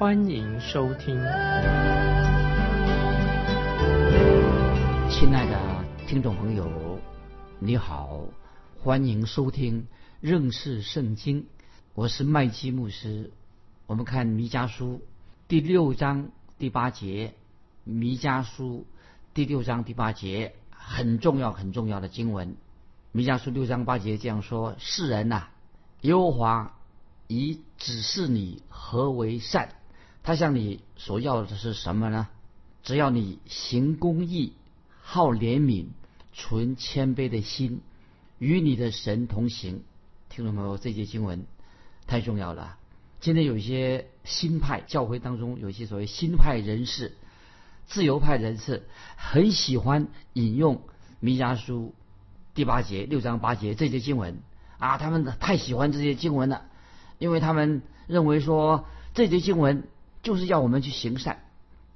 欢迎收听。亲爱的听众朋友，你好，欢迎收听认识圣经。我是麦基牧师。我们看弥迦书第六章第八节，弥迦书第六章第八节很重要很重要的经文。弥迦书六章八节这样说：世人呐，耶和华已指示你何为善，他向你所要的是什么呢？只要你行公义，好怜悯，存谦卑的心，与你的神同行。听懂没有？这节经文。太重要了。今天有一些新派教会当中，有一些所谓新派人士、自由派人士，很喜欢引用弥迦书第八节、六章八节这些经文啊，他们太喜欢这些经文了，因为他们认为说这些经文就是要我们去行善，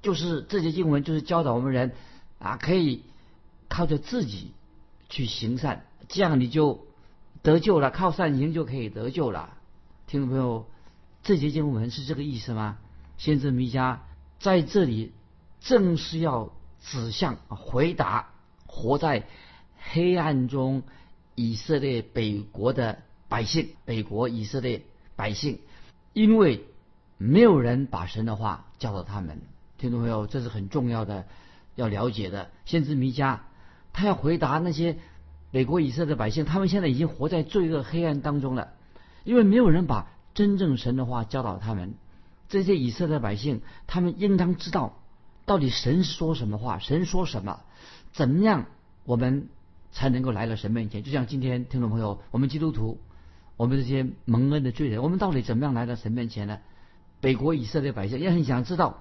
就是这些经文就是教导我们人啊，可以靠着自己去行善，这样你就得救了，靠善行就可以得救了。听众朋友，这些经文是这个意思吗？先知弥迦在这里正是要指向、回答活在黑暗中以色列北国的百姓，北国以色列百姓，因为没有人把神的话教导他们。听众朋友，这是很重要的要了解的。先知弥迦他要回答那些北国以色列百姓，他们现在已经活在罪恶黑暗当中了。因为没有人把真正神的话教导他们，这些以色列百姓，他们应当知道到底神说什么话，神说什么，怎么样我们才能够来到神面前？就像今天听众朋友，我们基督徒，我们这些蒙恩的罪人，我们到底怎么样来到神面前呢？北国以色列百姓也很想知道，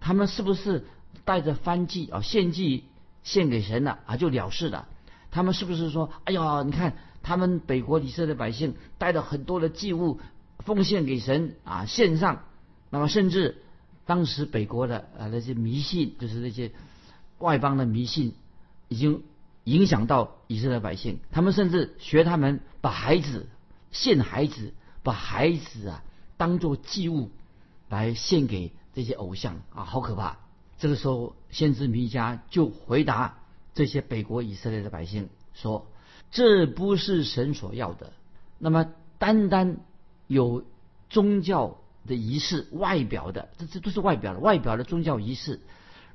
他们是不是带着燔祭啊献祭献给神了啊就了事了？他们是不是说，哎呀，你看？他们北国以色列百姓带着很多的祭物奉献给神啊，献上。那么甚至当时北国的啊那些迷信，就是那些外邦的迷信，已经影响到以色列百姓。他们甚至学他们把孩子献孩子，把孩子啊当做祭物来献给这些偶像啊，好可怕！这个时候，先知弥迦就回答这些北国以色列的百姓说。这不是神所要的。那么，单单有宗教的仪式，外表的，这这都是外表的，外表的宗教仪式。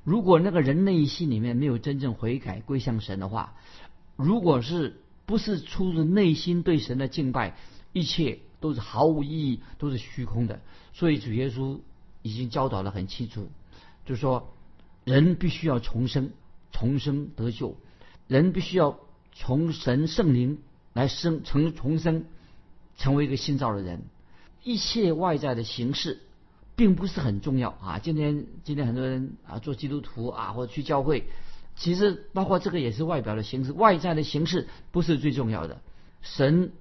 如果那个人内心里面没有真正悔改归向神的话，如果是不是出自内心对神的敬拜，一切都是毫无意义，都是虚空的。所以主耶稣已经教导的很清楚，就是说，人必须要重生，重生得救，人必须要。从神圣灵来生成重生，成为一个新造的人，一切外在的形式并不是很重要啊。今天今天很多人啊做基督徒啊或者去教会，其实包括这个也是外表的形式，外在的形式不是最重要的。神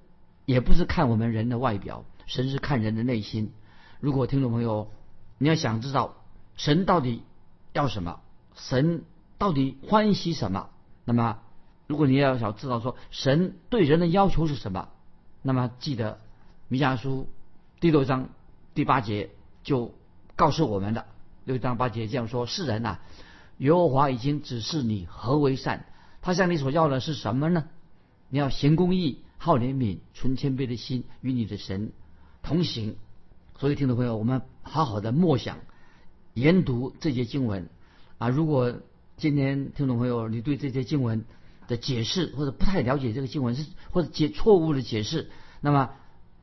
也不是看我们人的外表，神是看人的内心。如果听众朋友你要想知道神到底要什么，神到底欢喜什么，那么。如果你要想知道说神对人的要求是什么，那么记得弥迦书第六章第八节就告诉我们的六章八节这样说：世人呐，耶和华已经指示你何为善，他向你所要的是什么呢？你要行公义，好怜悯，存谦卑的心，与你的神同行。所以，听众朋友，我们好好的默想研读这些经文啊。如果今天听众朋友你对这些经文，的解释或者不太了解这个经文是或者解错误的解释，那么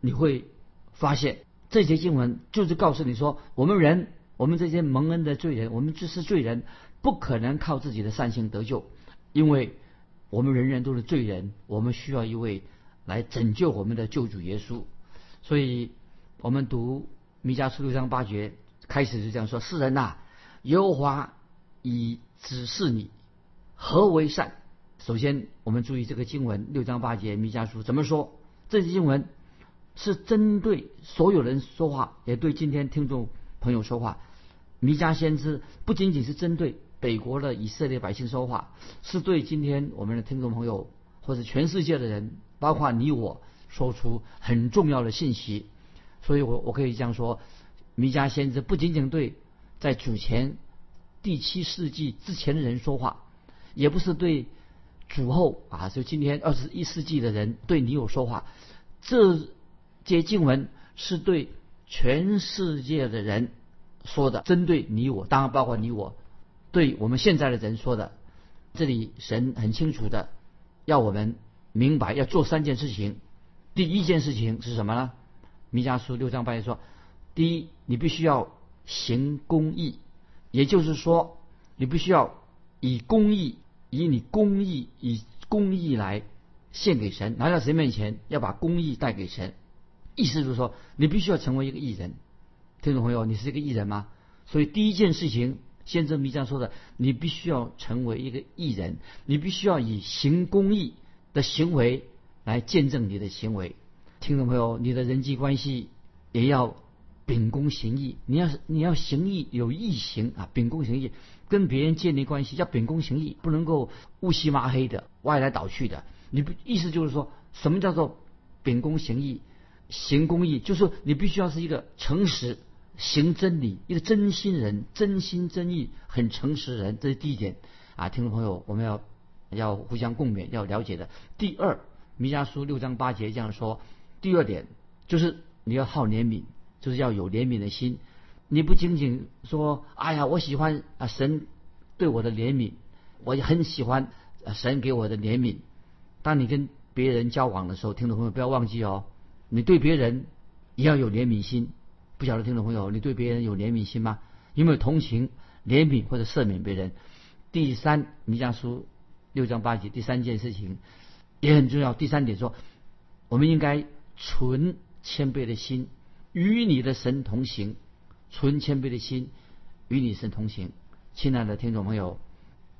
你会发现这些经文就是告诉你说，我们人，我们这些蒙恩的罪人，我们只是罪人，不可能靠自己的善行得救，因为我们人人都是罪人，我们需要一位来拯救我们的救主耶稣。所以，我们读弥迦书六章八节开始就这样说：世人呐，耶和华已指示你何为善。首先，我们注意这个经文六章八节弥迦书怎么说？这些经文是针对所有人说话，也对今天听众朋友说话。弥迦先知不仅仅是针对北国的以色列百姓说话，是对今天我们的听众朋友或者全世界的人，包括你我，说出很重要的信息。所以我我可以这样说：弥迦先知不仅仅对在主前第七世纪之前的人说话，也不是对主后啊，就今天二十一世纪的人对你我说话。这些经文是对全世界的人。说的针对你我，当然包括你我，对我们现在的人说的。这里神很清楚的要我们明白，要做三件事情。第一件事情是什么呢？弥迦书六章八节说：第一，你必须要行公义，也就是说，你必须要以公义，以你公义，以公义来献给神，来到神面前，要把公义带给神。意思就是说，你必须要成为一个艺人。听众朋友，你是一个艺人吗？所以第一件事情，先知弥迦说的，你必须要成为一个艺人，你必须要以行公义的行为来见证你的行为。听众朋友，你的人际关系也要秉公行义，你要你要行义有义行啊，秉公行义，跟别人建立关系要秉公行义，不能够乌漆抹黑的歪来倒去的。你不意思就是说什么叫做秉公行义、行公义？就是你必须要是一个诚实。行真理，一个真心人，真心真意，很诚实人，这是第一点啊，听众朋友，我们要要互相共勉，要了解的。第二，弥迦书六章八节这样说。第二点就是你要好怜悯，就是要有怜悯的心。你不仅仅说，哎呀，我喜欢啊神对我的怜悯，我也很喜欢神给我的怜悯。当你跟别人交往的时候，听众朋友不要忘记哦，你对别人也要有怜悯心。不晓得听众朋友，你对别人有怜悯心吗？有没有同情、怜悯或者赦免别人？第三，弥迦书六章八节，第三件事情也很重要。第三点说，我们应该存谦卑的心，与你的神同行。存谦卑的心，与你神同行。亲爱的听众朋友，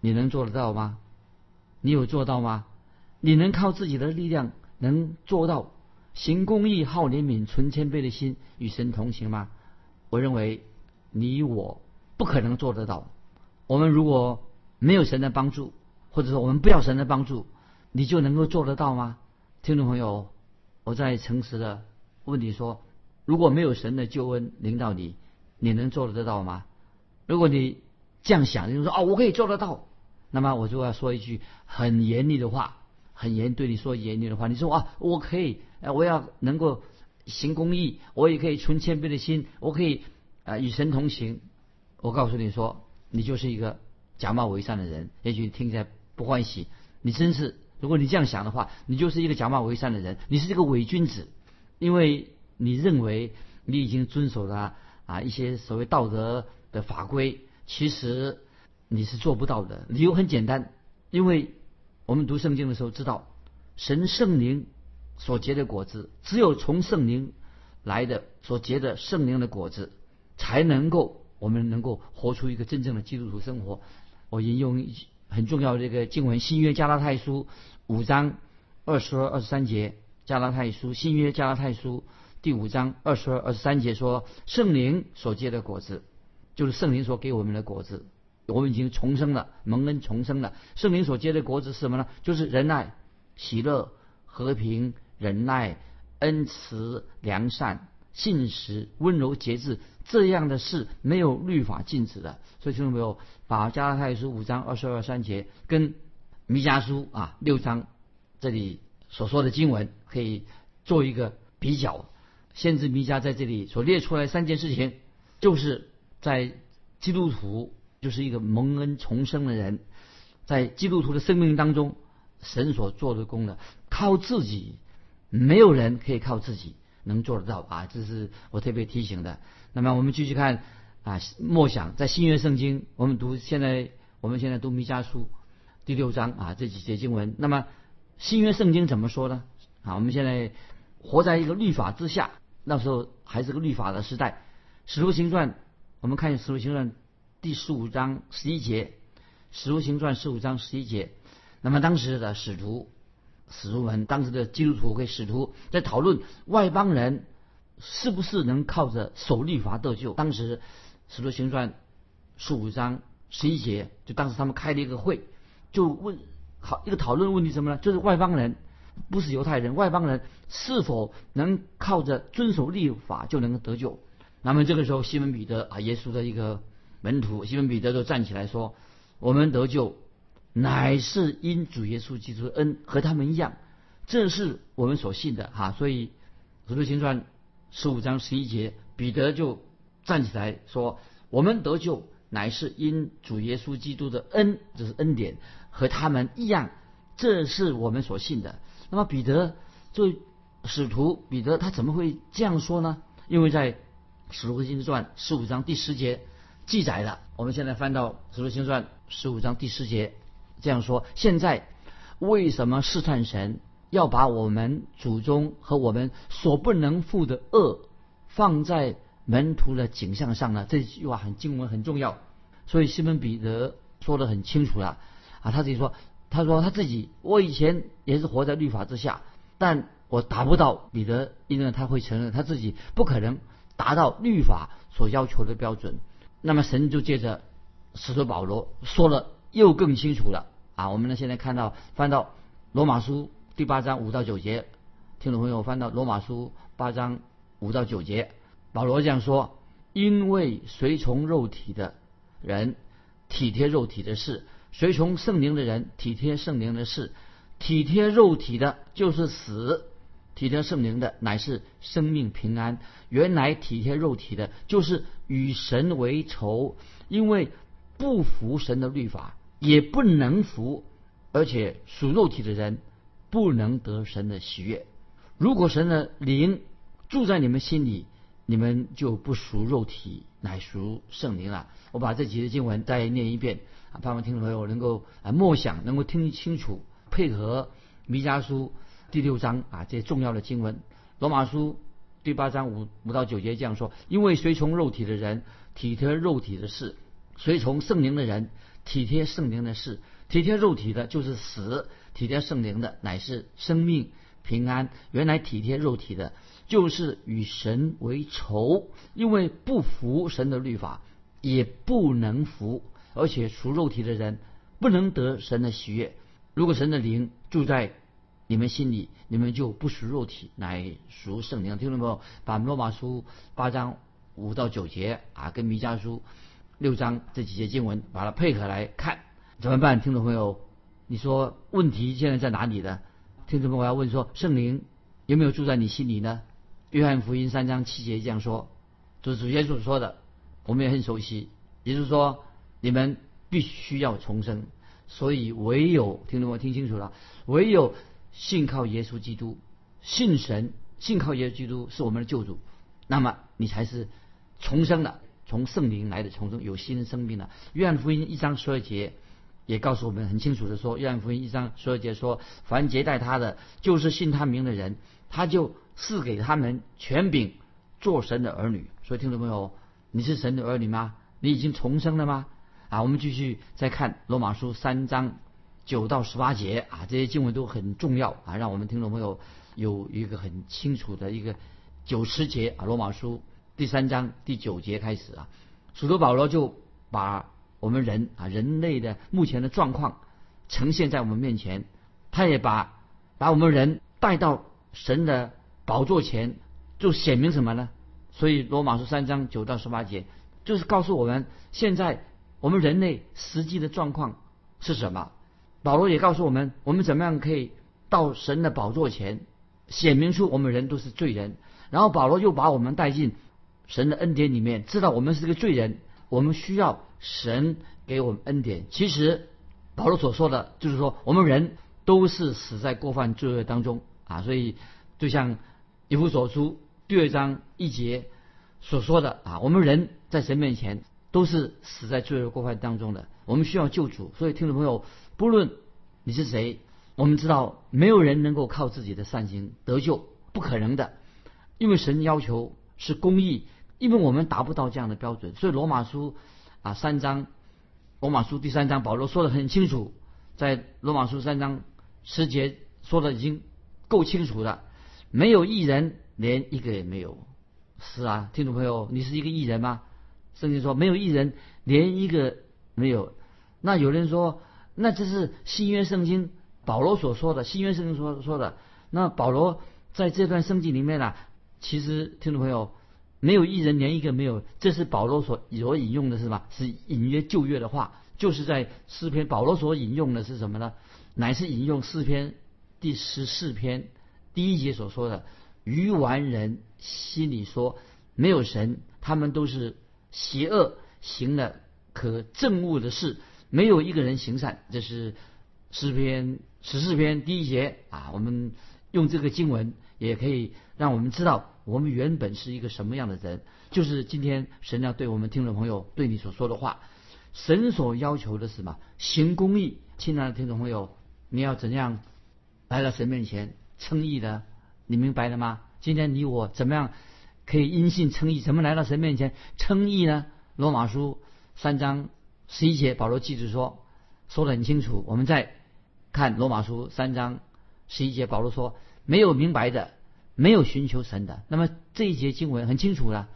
你能做得到吗？你有做到吗？你能靠自己的力量能做到？行公义、好怜悯、存谦卑的心，与神同行吗？我认为你我不可能做得到。我们如果没有神的帮助，或者说我们不要神的帮助，你就能够做得到吗？听众朋友，我在诚实的问你说：如果没有神的救恩领导你，你能做得到吗？如果你这样想，就说哦，我可以做得到，那么我就要说一句很严厉的话，很严对你说严厉的话。你说啊，我可以。我要能够行公义，我也可以存谦卑的心，我可以啊与神同行。我告诉你说，你就是一个假冒伪善的人。也许听起来不欢喜，你真是，如果你这样想的话，你就是一个假冒伪善的人，你是一个伪君子，因为你认为你已经遵守了啊一些所谓道德的法规，其实你是做不到的。理由很简单，因为我们读圣经的时候知道，神圣灵。所结的果子，只有从圣灵来的所结的圣灵的果子，才能够我们能够活出一个真正的基督徒生活。我引用一很重要的这个经文，新约加拉太书五章二十二、二十三节。加拉太书新约加拉太书第五章二十二、二十三节说，圣灵所结的果子，就是圣灵所给我们的果子。我们已经重生了，蒙恩重生了。圣灵所结的果子是什么呢？就是仁爱、喜乐、和平。忍耐、恩慈、良善、信实、温柔、节制，这样的事没有律法禁止的。所以听众朋友，把加拉太书五章二十二三节跟弥迦书啊六章这里所说的经文可以做一个比较。先知弥迦在这里所列出来三件事情，就是在基督徒就是一个蒙恩重生的人，在基督徒的生命当中，神所做的功呢，靠自己。没有人可以靠自己能做得到啊！这是我特别提醒的。那么我们继续看啊，默想在新约圣经，我们读现在我们现在读弥迦书第六章啊这几节经文。那么新约圣经怎么说呢？啊，我们现在活在一个律法之下，那时候还是个律法的时代。使徒行传，我们看使徒行传第十五章十一节，《使徒行传》十五章十一节。那么当时的使徒、使徒们，当时的基督徒跟使徒在讨论外邦人是不是能靠着守律法得救。当时《使徒行传》十五章十一节，就当时他们开了一个会，就问好一个讨论问题什么呢？就是外邦人不是犹太人，外邦人是否能靠着遵守律法就能够得救？那么这个时候，西门彼得啊，耶稣的一个门徒，西门彼得就站起来说：“我们得救。”乃是因主耶稣基督的恩和他们一样，这是我们所信的哈。所以《使徒行传》十五章十一节，彼得就站起来说：“我们得救乃是因主耶稣基督的恩，这是恩典，和他们一样，这是我们所信的。”那么彼得就使徒彼得他怎么会这样说呢？因为在《使徒行传》十五章第十节记载了。我们现在翻到《使徒行传》十五章第十节。这样说，现在为什么试探神要把我们祖宗和我们所不能负的恶放在门徒的景象上呢？这句话很经文很重要，所以西门彼得说的很清楚了啊，他自己说，他说他自己，我以前也是活在律法之下，但我达不到彼得，因为他会承认他自己不可能达到律法所要求的标准。那么神就借着使徒保罗说了。又更清楚了啊！我们呢现在看到翻到罗马书第八章五到九节，听众朋友翻到罗马书八章五到九节，保罗这样说：因为随从肉体的人体贴肉体的事，随从圣灵的人体贴圣灵的事。体贴肉体的就是死，体贴圣灵的乃是生命平安。原来体贴肉体的就是与神为仇，因为不服神的律法。也不能服，而且属肉体的人不能得神的喜悦。如果神的灵住在你们心里，你们就不属肉体，乃属圣灵了。我把这几节经文再念一遍啊，盼望听众朋友能够啊默想，能够听清楚，配合弥迦书第六章啊这些重要的经文。罗马书第八章五五到九节这样说：因为随从肉体的人体贴肉体的事，随从圣灵的人。体贴圣灵的事，体贴肉体的就是死；体贴圣灵的乃是生命平安。原来体贴肉体的，就是与神为仇，因为不服神的律法，也不能服，而且属肉体的人不能得神的喜悦。如果神的灵住在你们心里，你们就不属肉体，乃属圣灵。听懂没有？把罗马书八章五到九节啊，跟弥迦书。六章这几节经文，把它配合来看，怎么办？听众朋友，你说问题现在在哪里呢？听众朋友要问说，圣灵有没有住在你心里呢？约翰福音三章七节这样说，就是主耶稣说的，我们也很熟悉。也就是说，你们必须要重生，所以唯有听众朋友听清楚了，唯有信靠耶稣基督，信神，信靠耶稣基督是我们的救主，那么你才是重生的。从圣灵来的重生，有新生命了。约翰福音一章十二节也告诉我们很清楚的说，约翰福音一章十二节说，凡接待他的，就是信他名的人，他就赐给他们权柄，做神的儿女。所以听众朋友，你是神的儿女吗？你已经重生了吗？啊，我们继续再看罗马书三章九到十八节啊，这些经文都很重要啊，让我们听众朋友有一个很清楚的一个九十节啊，罗马书。第三章第九节开始啊，使徒保罗就把我们人啊人类的目前的状况呈现在我们面前，他也把把我们人带到神的宝座前，就显明什么呢？所以罗马书三章九到十八节就是告诉我们，现在我们人类实际的状况是什么？保罗也告诉我们，我们怎么样可以到神的宝座前显明出我们人都是罪人。然后保罗又把我们带进。神的恩典里面，知道我们是个罪人，我们需要神给我们恩典。其实保罗所说的就是说，我们人都是死在过犯罪恶当中啊。所以就像以弗所书第二章一节所说的啊，我们人在神面前都是死在罪恶过犯当中的，我们需要救主。所以听众朋友，不论你是谁，我们知道没有人能够靠自己的善行得救，不可能的，因为神要求是公义。因为我们达不到这样的标准，所以罗马书啊三章罗马书第三章保罗说的很清楚，在罗马书三章十节说的已经够清楚了，没有一人，连一个也没有。是啊，听众朋友，你是一个艺人吗？圣经说没有艺人，连一个没有。那有人说，那这是新约圣经保罗所说的，新约圣经说说的。那保罗在这段圣经里面呢，其实听众朋友，没有一人，连一个没有。这是保罗所所引用的是吧？是隐约旧约的话，就是在诗篇。保罗所引用的是什么呢？乃是引用诗篇第十四篇第一节所说的。愚顽人心里说：“没有神，他们都是邪恶，行了可憎恶的事，没有一个人行善。”这是诗篇十四篇第一节啊。我们用这个经文，也可以让我们知道我们原本是一个什么样的人。就是今天神要对我们听众朋友对你所说的话，神所要求的是什么？行公义。亲爱的听众朋友，你要怎样来到神面前称义的？你明白了吗？今天你我怎么样可以因信称义？怎么来到神面前称义呢？罗马书三章十一节，保罗记着说，说得很清楚。我们再看罗马书三章十一节，保罗说，没有明白的，没有寻求神的。那么这一节经文很清楚了，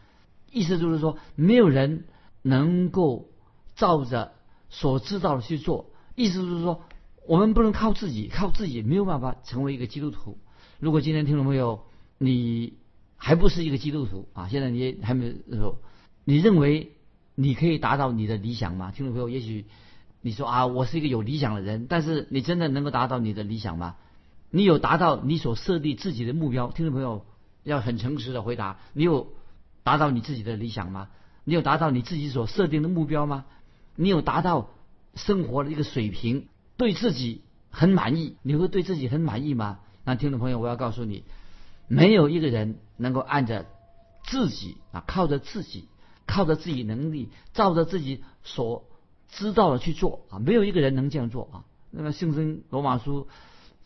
意思就是说，没有人能够照着所知道的去做。意思就是说，我们不能靠自己，靠自己没有办法成为一个基督徒。如果今天听众朋友，你还不是一个基督徒啊，现在你还没有，你认为你可以达到你的理想吗？听众朋友，也许你说啊，我是一个有理想的人，但是你真的能够达到你的理想吗？你有达到你所设立自己的目标？听众朋友要很诚实的回答，你有达到你自己的理想吗？你有达到你自己所设定的目标吗？你有达到生活的一个水平，对自己很满意？你会对自己很满意吗？那听众朋友，我要告诉你，没有一个人能够按着自己啊，靠着自己，靠着自己能力，照着自己所知道的去做啊，没有一个人能这样做啊。那么《圣经罗马书》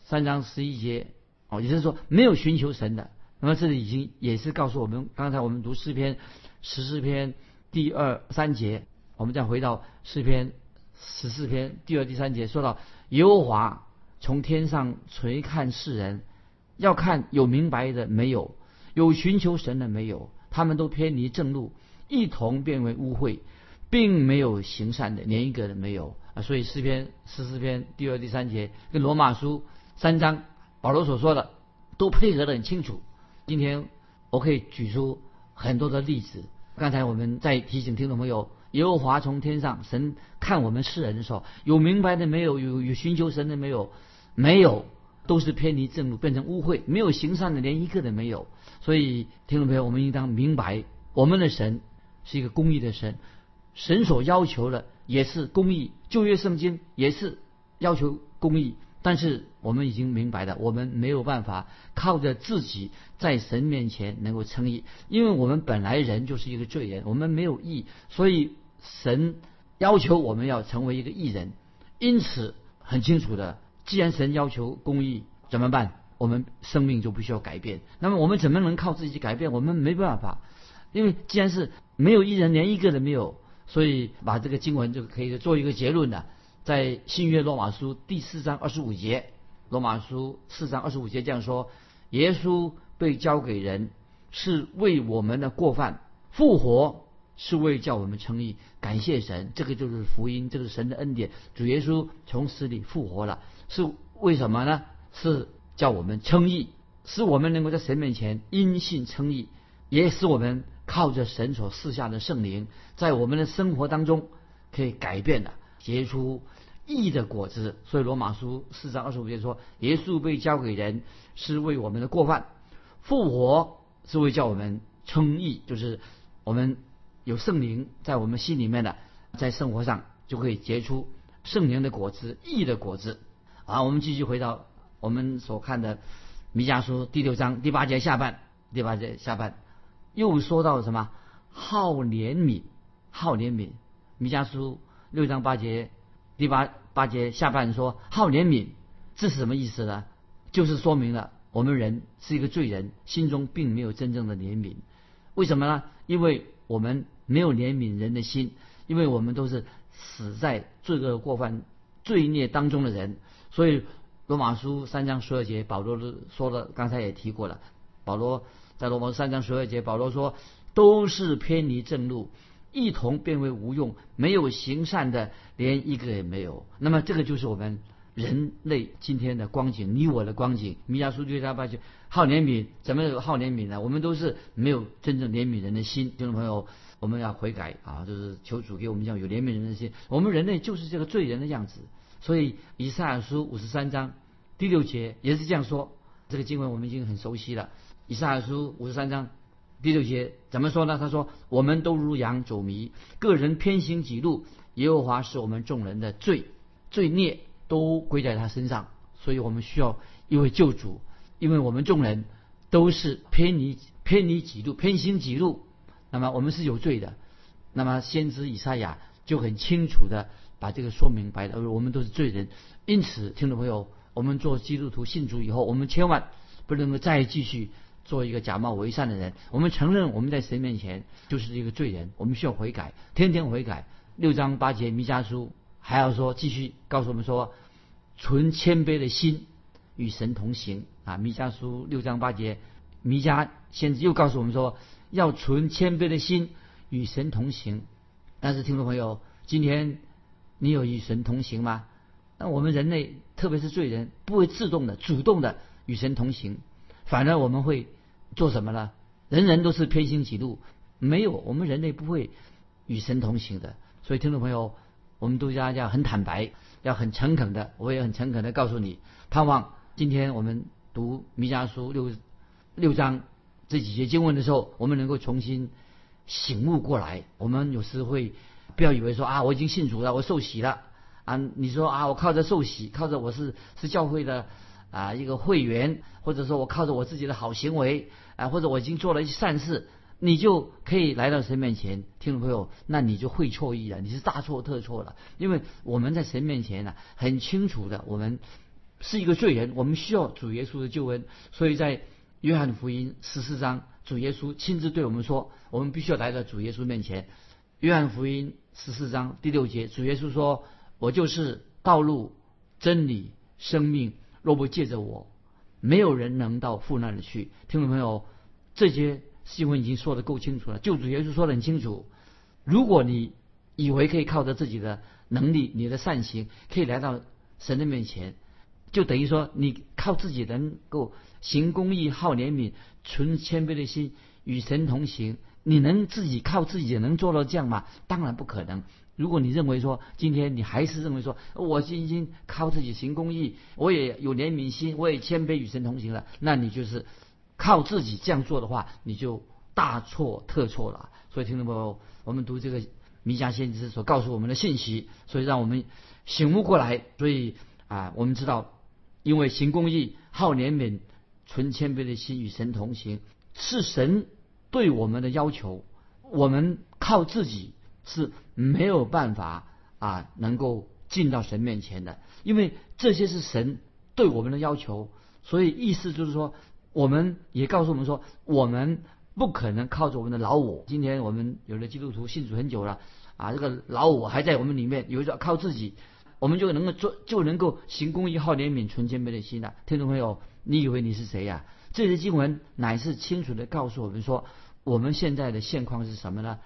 三章十一节哦，也就是说没有寻求神的。那么这里已经也是告诉我们，刚才我们读诗篇十四篇第二三节，我们再回到诗篇十四篇第二第三节，说到耶和华。从天上垂看世人，要看有明白的没有，有寻求神的没有，他们都偏离正路，一同变为污秽，并没有行善的，连一个人没有啊！所以诗篇十四篇第二、第三节跟罗马书三章保罗所说的都配合的很清楚。今天我可以举出很多的例子。刚才我们在提醒听众朋友，耶和华从天上神看我们世人的时候，有明白的没有，有有寻求神的没有。没有，都是偏离正路，变成污秽。没有行善的，连一个都没有。所以，听众朋友，我们应当明白，我们的神是一个公义的神，神所要求的也是公义。旧约圣经也是要求公义，但是我们已经明白了，我们没有办法靠着自己在神面前能够称义，因为我们本来人就是一个罪人，我们没有义，所以神要求我们要成为一个义人。因此，很清楚的。既然神要求公义，怎么办？我们生命就必须要改变。那么我们怎么能靠自己改变？我们没办法，因为既然是没有一人，连一个都没有，所以把这个经文就可以做一个结论了。在新约罗马书第四章二十五节，罗马书四章二十五节这样说：耶稣被交给人，是为我们的过犯复活，是为叫我们称义。感谢神，这个就是福音，这是神的恩典。主耶稣从死里复活了。是为什么呢？是叫我们称义，使我们能够在神面前因信称义，也使我们靠着神所赐下的圣灵，在我们的生活当中可以改变的，结出义的果子。所以罗马书四章二十五节说：“耶稣被交给人，是为我们的过犯；复活是为叫我们称义，就是我们有圣灵在我们心里面的，在生活上就可以结出圣灵的果子，义的果子。”好，我们继续回到我们所看的《弥迦书》第六章第八节下半，第八节下半又说到什么？好怜悯，好怜悯。弥迦书六章八节第八八节下半说好怜悯，这是什么意思呢？就是说明了我们人是一个罪人，心中并没有真正的怜悯。为什么呢？因为我们没有怜悯人的心，因为我们都是死在罪恶过犯、罪孽当中的人，所以罗马书三章十二节，保罗说了，刚才也提过了。保罗在罗马书三章十二节，保罗说，都是偏离正路，一同变为无用，没有行善的，连一个也没有。那么这个就是我们人类今天的光景，你我的光景。弥迦书对他发就好怜悯，怎么有好怜悯呢？我们都是没有真正怜悯人的心，听众朋友。我们要悔改啊，就是求主给我们这样有怜悯人的心。我们人类就是这个罪人的样子，所以以赛亚书五十三章第六节也是这样说。这个经文我们已经很熟悉了。以赛亚书五十三章第六节怎么说呢？他说：“我们都如羊走迷，个人偏行己路。耶和华是我们众人的罪，罪孽都归在他身上。所以我们需要一位救主，因为我们众人都是偏离偏离己路，偏行己路。”那么我们是有罪的，那么先知以赛亚就很清楚的把这个说明白了，我们都是罪人。因此，听众朋友，我们做基督徒信主以后，我们千万不能够再继续做一个假冒伪善的人。我们承认我们在神面前就是一个罪人，我们需要悔改，天天悔改。六章八节弥迦书还要说，继续告诉我们说，存谦卑的心与神同行啊。弥迦书六章八节，弥迦先知又告诉我们说。要存谦卑的心与神同行，但是听众朋友，今天你有与神同行吗？那我们人类，特别是罪人，不会自动的、主动的与神同行，反而我们会做什么呢？人人都是偏心己路，没有我们人类不会与神同行的。所以听众朋友，我们都要要很坦白，要很诚恳的，我也很诚恳的告诉你，盼望今天我们读弥迦书六六章。这几节经文的时候，我们能够重新醒悟过来。我们有时会不要以为说啊，我已经信主了，我受洗了啊。你说啊，我靠着受洗，靠着我是是教会的啊一个会员，或者说我靠着我自己的好行为啊，或者我已经做了一些善事，你就可以来到神面前。听众朋友，那你就会错意了，你是大错特错了。因为我们在神面前呢，很清楚的，我们是一个罪人，我们需要主耶稣的救恩，所以在。约翰福音十四章，主耶稣亲自对我们说：“我们必须要来到主耶稣面前。”约翰福音十四章第六节，主耶稣说：“我就是道路、真理、生命，若不借着我，没有人能到父那里去。”听众朋友，这些新闻已经说得够清楚了。就主耶稣说得很清楚：如果你以为可以靠着自己的能力、你的善行，可以来到神的面前，就等于说你靠自己能够。行公义、好怜悯、存谦卑的心，与神同行。你能自己靠自己能做到这样吗？当然不可能。如果你认为说今天你还是认为说我已经靠自己行公义，我也有怜悯心，我也谦卑与神同行了，那你就是靠自己这样做的话，你就大错特错了。所以听众朋友，我们读这个弥迦先知所告诉我们的信息，所以让我们醒悟过来。所以啊，我们知道，因为行公义、好怜悯。存谦卑的心与神同行，是神对我们的要求。我们靠自己是没有办法啊，能够进到神面前的。因为这些是神对我们的要求，所以意思就是说，我们也告诉我们说，我们不可能靠着我们的老我。今天我们有的基督徒信主很久了啊，这个老我还在我们里面，有一种靠自己，我们就能够做，就能够行公义、好怜悯、存谦卑的心了。听众朋友。你以为你是谁呀？这些经文乃是清楚的告诉我们说，我们现在的现况是什么呢？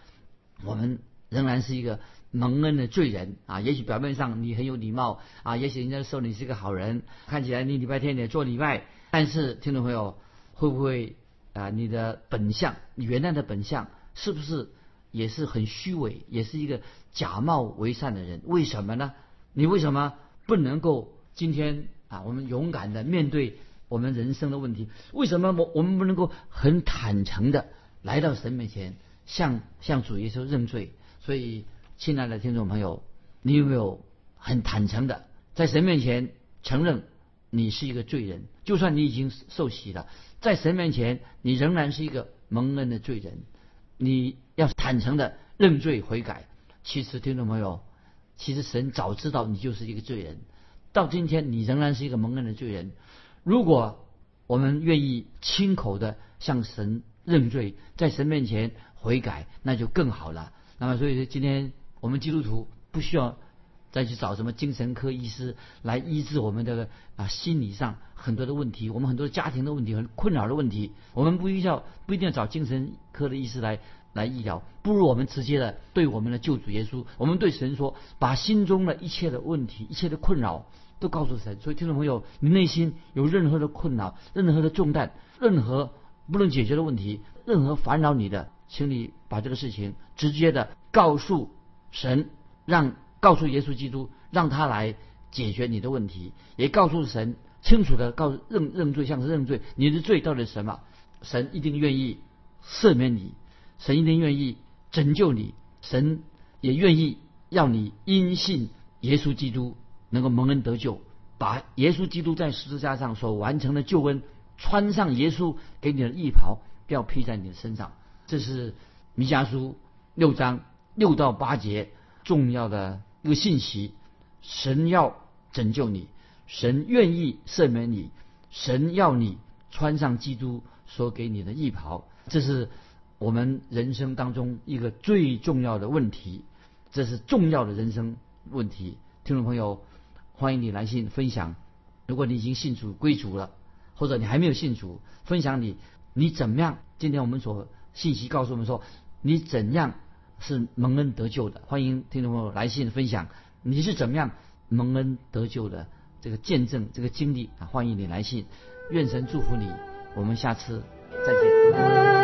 我们仍然是一个蒙恩的罪人啊！也许表面上你很有礼貌啊，也许人家说你是个好人，看起来你礼拜天也做礼拜，但是听众朋友，会不会啊？你的本相，你原来的本相，是不是也是很虚伪，也是一个假冒为善的人？为什么呢？你为什么不能够今天啊？我们勇敢的面对。我们人生的问题，为什么我我们不能够很坦诚的来到神面前，向向主耶稣认罪？所以，亲爱的听众朋友，你有没有很坦诚的在神面前承认你是一个罪人？就算你已经受洗了，在神面前你仍然是一个蒙恩的罪人。你要坦诚的认罪悔改。其实，听众朋友，其实神早知道你就是一个罪人，到今天你仍然是一个蒙恩的罪人。如果我们愿意亲口的向神认罪，在神面前悔改，那就更好了。那么，所以说今天我们基督徒不需要再去找什么精神科医师来医治我们的啊心理上很多的问题，我们很多家庭的问题、很困扰的问题，我们不需要不一定要找精神科的医师来来医疗，不如我们直接的对我们的救主耶稣，我们对神说，把心中的一切的问题、一切的困扰都告诉神。所以听众朋友，你内心有任何的困扰、任何的重担、任何不能解决的问题、任何烦扰你的，请你把这个事情直接的告诉神，让告诉耶稣基督，让他来解决你的问题，也告诉神清楚的告诉认认罪，像是认罪，你的罪到底是什么？神一定愿意赦免你，神一定愿意拯救你，神也愿意要你因信耶稣基督能够蒙恩得救，把耶稣基督在十字架上所完成的救恩穿上耶稣给你的衣袍，要披在你的身上。这是弥迦书六章六到八节重要的一个信息。神要拯救你，神愿意赦免你，神要你穿上基督所给你的衣袍。这是我们人生当中一个最重要的问题，这是重要的人生问题。听众朋友，欢迎你来信分享。如果你已经信主归主了，或者你还没有信主，分享你你怎么样？今天我们所信息告诉我们说，你怎样是蒙恩得救的？欢迎听众朋友来信分享，你是怎么样蒙恩得救的这个见证、这个经历啊？欢迎你来信，愿神祝福你。我们下次再见。